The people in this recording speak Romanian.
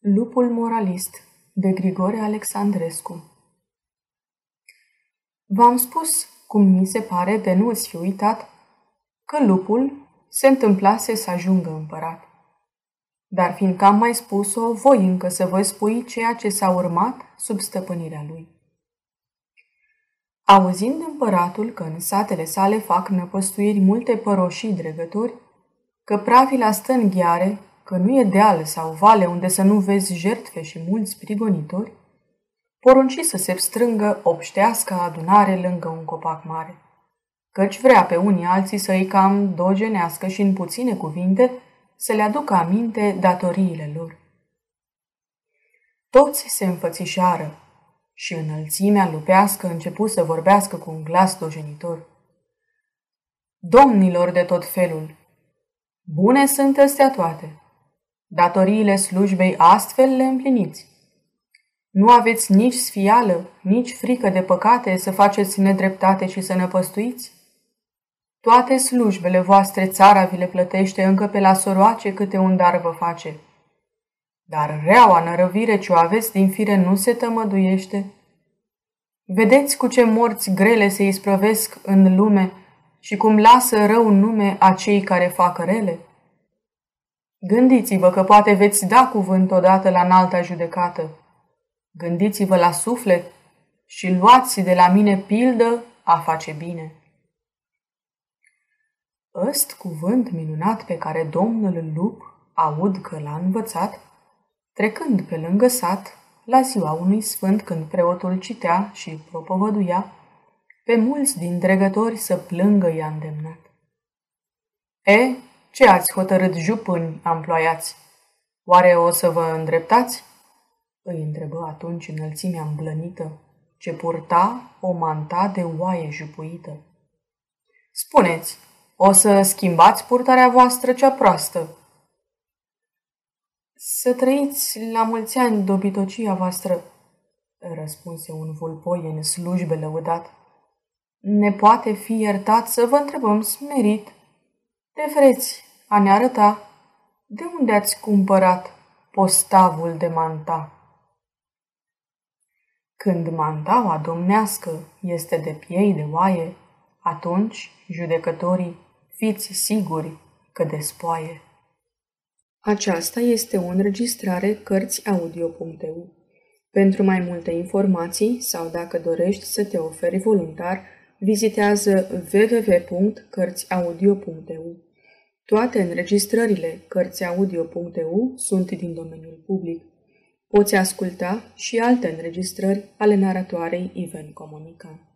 Lupul moralist de Grigore Alexandrescu V-am spus, cum mi se pare de nu ți fi uitat, că lupul se întâmplase să ajungă împărat. Dar fiindcă am mai spus-o, voi încă să vă spui ceea ce s-a urmat sub stăpânirea lui. Auzind împăratul că în satele sale fac năpăstuiri multe păroșii dregători, că pravila stă în ghiare că nu e deal sau vale unde să nu vezi jertfe și mulți prigonitori, porunci să se strângă obștească adunare lângă un copac mare, căci vrea pe unii alții să îi cam dogenească și în puține cuvinte să le aducă aminte datoriile lor. Toți se înfățișară și înălțimea lupească începu să vorbească cu un glas dojenitor. Domnilor de tot felul, bune sunt astea toate, Datoriile slujbei astfel le împliniți. Nu aveți nici sfială, nici frică de păcate să faceți nedreptate și să năpăstuiți? Toate slujbele voastre țara vi le plătește încă pe la soroace câte un dar vă face. Dar reaua nărăvire ce o aveți din fire nu se tămăduiește. Vedeți cu ce morți grele se isprăvesc în lume și cum lasă rău nume a cei care fac rele? Gândiți-vă că poate veți da cuvânt odată la înalta judecată. Gândiți-vă la suflet și luați de la mine pildă a face bine. Ăst cuvânt minunat pe care domnul lup aud că l-a învățat, trecând pe lângă sat, la ziua unui sfânt când preotul citea și propovăduia, pe mulți din dregători să plângă i-a îndemnat. E, ce ați hotărât jupâni amploiați? Oare o să vă îndreptați? Îi întrebă atunci înălțimea îmblănită, ce purta o manta de oaie jupuită. Spuneți, o să schimbați purtarea voastră cea proastă? Să trăiți la mulți ani dobitocia voastră, răspunse un vulpoi în slujbe lăudat. Ne poate fi iertat să vă întrebăm smerit de vreți a ne arăta de unde ați cumpărat postavul de manta. Când mantaua domnească este de piei de oaie, atunci, judecătorii, fiți siguri că despoaie. Aceasta este o înregistrare Cărțiaudio.eu. Pentru mai multe informații sau dacă dorești să te oferi voluntar, vizitează www.cărțiaudio.eu. Toate înregistrările Cărțiaudio.eu sunt din domeniul public. Poți asculta și alte înregistrări ale naratoarei Iven Comunica.